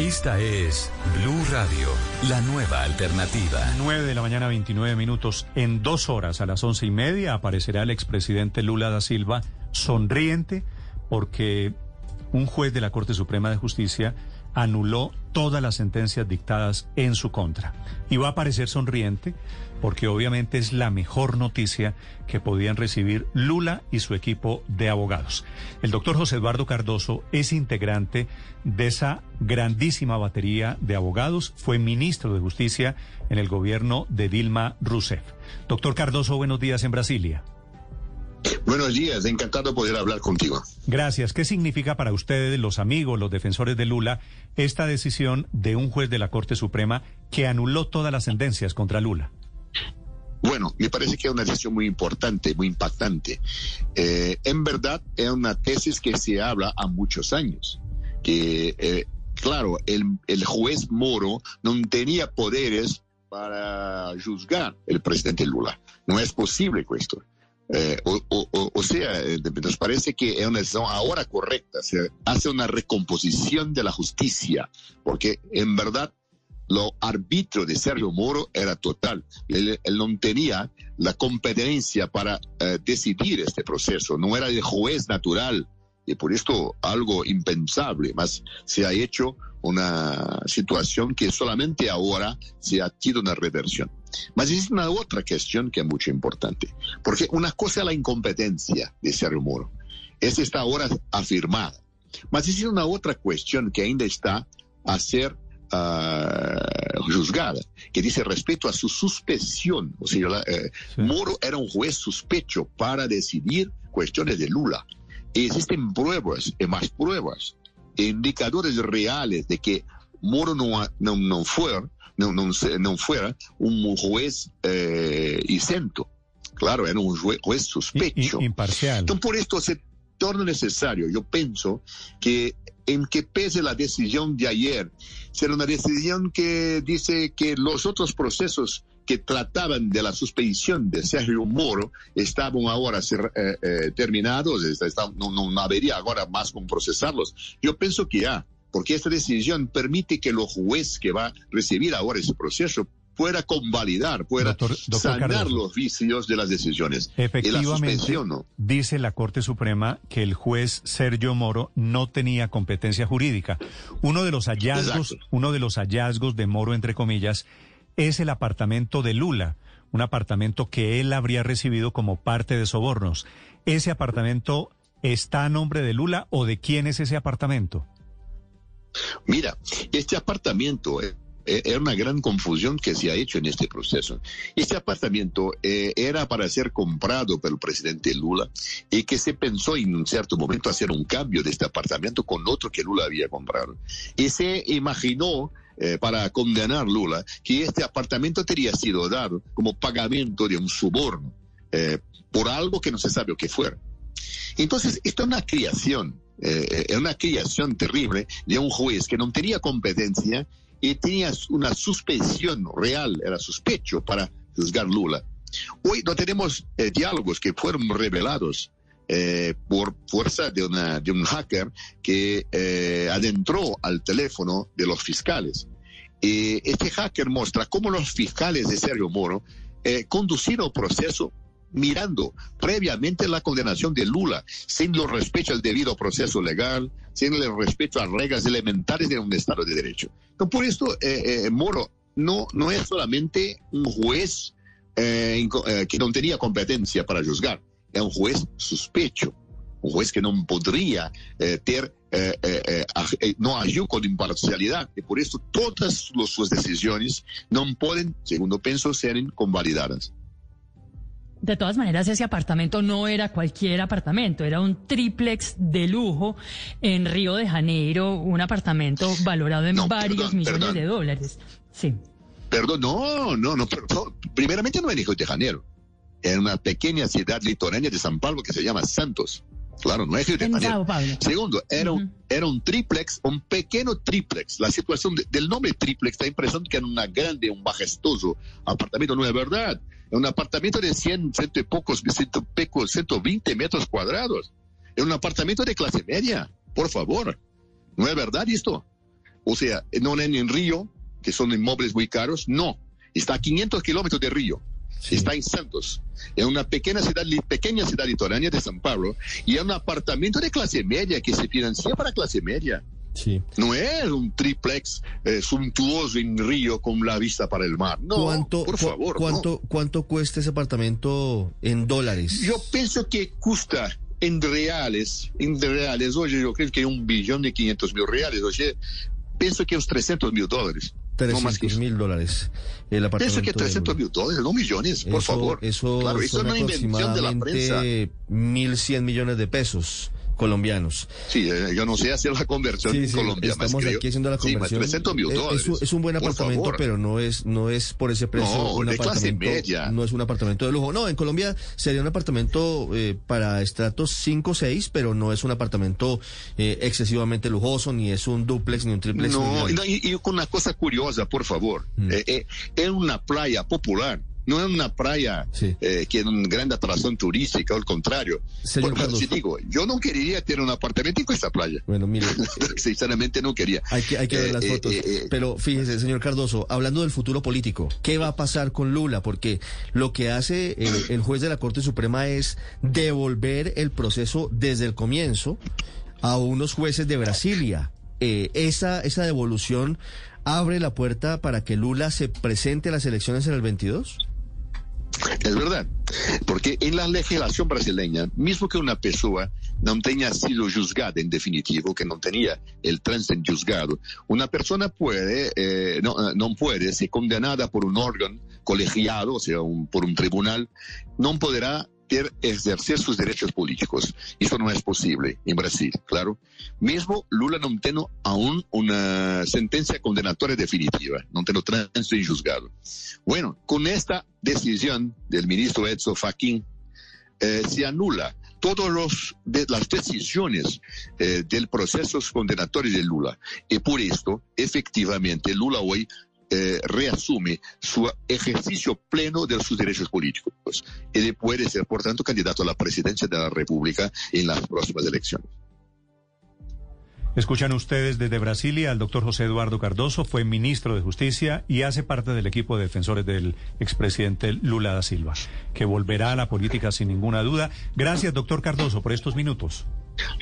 Esta es Blue Radio, la nueva alternativa. 9 de la mañana, 29 minutos. En dos horas, a las once y media, aparecerá el expresidente Lula da Silva sonriente porque un juez de la Corte Suprema de Justicia anuló todas las sentencias dictadas en su contra. Y va a aparecer sonriente porque obviamente es la mejor noticia que podían recibir Lula y su equipo de abogados. El doctor José Eduardo Cardoso es integrante de esa grandísima batería de abogados, fue ministro de Justicia en el gobierno de Dilma Rousseff. Doctor Cardoso, buenos días en Brasilia. Buenos días, encantado poder hablar contigo. Gracias. ¿Qué significa para ustedes, los amigos, los defensores de Lula, esta decisión de un juez de la Corte Suprema que anuló todas las sentencias contra Lula? Bueno, me parece que es una decisión muy importante, muy impactante. Eh, en verdad, es una tesis que se habla a muchos años. Que, eh, claro, el, el juez Moro no tenía poderes para juzgar el presidente Lula. No es posible esto. Eh, o, o, o, sea, eh, nos parece que es una decisión ahora correcta, se hace una recomposición de la justicia, porque en verdad lo arbitrio de Sergio Moro era total. Él, no tenía la competencia para eh, decidir este proceso, no era el juez natural, y por esto algo impensable, más se ha hecho una situación que solamente ahora se ha tenido una reversión. Mas es una otra cuestión que es mucho importante, porque una cosa es la incompetencia de Sergio Moro, esa está ahora afirmada, mas es una otra cuestión que ainda está a ser uh, juzgada, que dice respecto a su suspensión, o sea, eh, sí. Moro era un juez sospecho para decidir cuestiones de Lula. Existen pruebas, y más pruebas, indicadores reales de que Moro no, no, no fuera, no, no, no fuera un juez eh, isento. Claro, era un juez, juez sospecho. Imparcial. Entonces, por esto se torna necesario, yo pienso, que en que pese la decisión de ayer, será una decisión que dice que los otros procesos que trataban de la suspensión de Sergio Moro estaban ahora ser, eh, eh, terminados, está, no, habría ahora más con procesarlos. Yo pienso que ya, porque esta decisión permite que los jueces que va a recibir ahora ese proceso pueda convalidar, pueda doctor, doctor sanar Cardoso. los vicios de las decisiones. Efectivamente, la ¿no? dice la Corte Suprema que el juez Sergio Moro no tenía competencia jurídica. Uno de los hallazgos, Exacto. uno de los hallazgos de Moro, entre comillas, es el apartamento de Lula, un apartamento que él habría recibido como parte de sobornos. ¿Ese apartamento está a nombre de Lula o de quién es ese apartamento? Mira, este apartamento eh, era una gran confusión que se ha hecho en este proceso. Este apartamento eh, era para ser comprado por el presidente Lula y que se pensó en un cierto momento hacer un cambio de este apartamento con otro que Lula había comprado. Y se imaginó eh, para condenar Lula que este apartamento tenía sido dado como pagamento de un soborno eh, por algo que no se sabe o que fuera. Entonces, esto es una creación, eh, es una creación terrible de un juez que no tenía competencia y tenía una suspensión real, era sospecho para juzgar Lula. Hoy no tenemos eh, diálogos que fueron revelados eh, por fuerza de, una, de, un hacker que eh, adentró al teléfono de los fiscales. Y este hacker muestra cómo los fiscales de Sergio Moro eh, conducieron el proceso mirando previamente la condenación de Lula, sin los respeto al debido proceso legal, sin el respeto a reglas elementales de un Estado de Derecho. Entonces, por esto, eh, eh, Moro no, no es solamente un juez eh, que no tenía competencia para juzgar, es un juez sospecho, un juez que no podría tener, no agió con imparcialidad, y por eso todas sus decisiones no pueden, según pienso, ser convalidadas. De todas maneras, ese apartamento no era cualquier apartamento, era un triplex de lujo en Río de Janeiro, un apartamento valorado en No, varios perdón, millones perdón. de dólares. Sí. Perdón, no, no, no, perdón. Primeramente no en Río de Janeiro. En una pequeña ciudad litoránea de San Pablo que se llama Santos. Claro, no es Río de En Janeiro. Segundo, era, un, Ujú. era un triplex, un pequeño triplex. La situación de- del nombre triplex da impresión que era una grande, un majestuoso apartamento. No es verdad. Es un apartamento de 100, ciento y pocos, ciento, peco- 120 metros cuadrados. Es un apartamento de clase media. Por favor. No es verdad esto. O sea, no es en Río, que son inmuebles muy caros. No. Está a 500 kilómetros de Río. Está en Santos. Es una pequeña ciudad, pequeña ciudad litoránea de San Pablo. Y es un apartamento de clase media que se financia para clase media. Sí. No es un triplex eh, suntuoso en Río con la vista para el mar. No, ¿Cuánto, por cu- favor. ¿cuánto, ¿Cuánto cuesta ese apartamento en dólares? no. Yo pienso que cuesta en reales, en reales, oye, yo creo que un billón de 500 mil reales, oye, pienso que unos 300 mil dólares. No más que 300 eso. mil dólares. El apartamento Pienso que de 300 Lula. mil dólares, no millones, por Eso- favor. Eso claro, eso es invención de la prensa. aproximadamente 1.100 millones de pesos colombianos. Sí, eh, yo no sé hacer la conversión Sí, sí, Colombia. más estamos aquí haciendo la Sí, conversión. 300 mil Eh, dólares. Es, es un buen apartamento, favor. pero no es no es por ese precio No, un de clase apartamento. media. No es un apartamento de lujo. No, en Colombia sería un apartamento eh, para estratos 5 o 6, pero no es un apartamento eh, excesivamente lujoso, ni es un duplex, ni un triplex. No, no, y- y con una cosa curiosa, por favor. Mm. Eh, eh, es una playa popular. No es una playa Sí. eh, que es una gran atracción turística, al contrario. Señor Por- Cardoso. si digo, yo no quería tener un apartamento en esta playa. Bueno, mire, Sinceramente no quería. Hay que, hay que ver Eh, las eh, fotos. eh, eh, Pero fíjese, señor Cardoso, hablando del futuro político, ¿qué va a pasar con Lula? Porque lo que hace el, el juez de la Corte Suprema es devolver el proceso desde el comienzo a unos jueces de Brasilia. Eh, esa, esa devolución abre la puerta para que Lula se presente a las elecciones en el 22. Es verdad, porque en la legislación brasileña, mismo que una persona no tenga sido juzgada en definitivo, que no tenía el tránsito juzgado, una persona puede, eh, no, eh, no puede ser condenada por un órgano colegiado, o sea, un- por un tribunal, no podrá ter- ejercer sus derechos políticos. Eso no es posible en Brasil, claro. Mismo Lula no tiene aún una sentencia condenatoria definitiva, no tiene tránsito en juzgado. Bueno, con esta decisión del ministro Edson Fachin, eh, se anula todas de, las decisiones eh, del proceso condenatorio de Lula. Y por esto, efectivamente, Lula hoy eh, reasume su ejercicio pleno de sus derechos políticos. Él puede ser, por tanto, candidato a la presidencia de la República en las próximas elecciones. Escuchan ustedes desde Brasilia al doctor José Eduardo Cardoso, fue ministro de Justicia y hace parte del equipo de defensores del expresidente Lula da Silva, que volverá a la política sin ninguna duda. Gracias, doctor Cardoso, por estos minutos.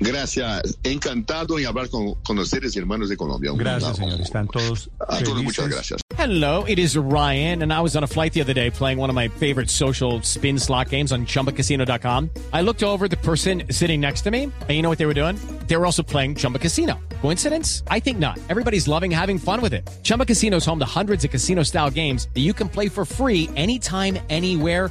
Gracias, encantado en hablar con, con ustedes, hermanos de Colombia. Un- Gracias, un- señor. Están todos A todos muchas gracias. Hello, it is Ryan, and I was on a flight the other day playing one of my favorite social spin slot games on chumbacasino.com. I looked over the person sitting next to me, and you know what they were doing? They were also playing Chumba Casino. Coincidence? I think not. Everybody's loving having fun with it. Chumba Casino is home to hundreds of casino style games that you can play for free anytime, anywhere,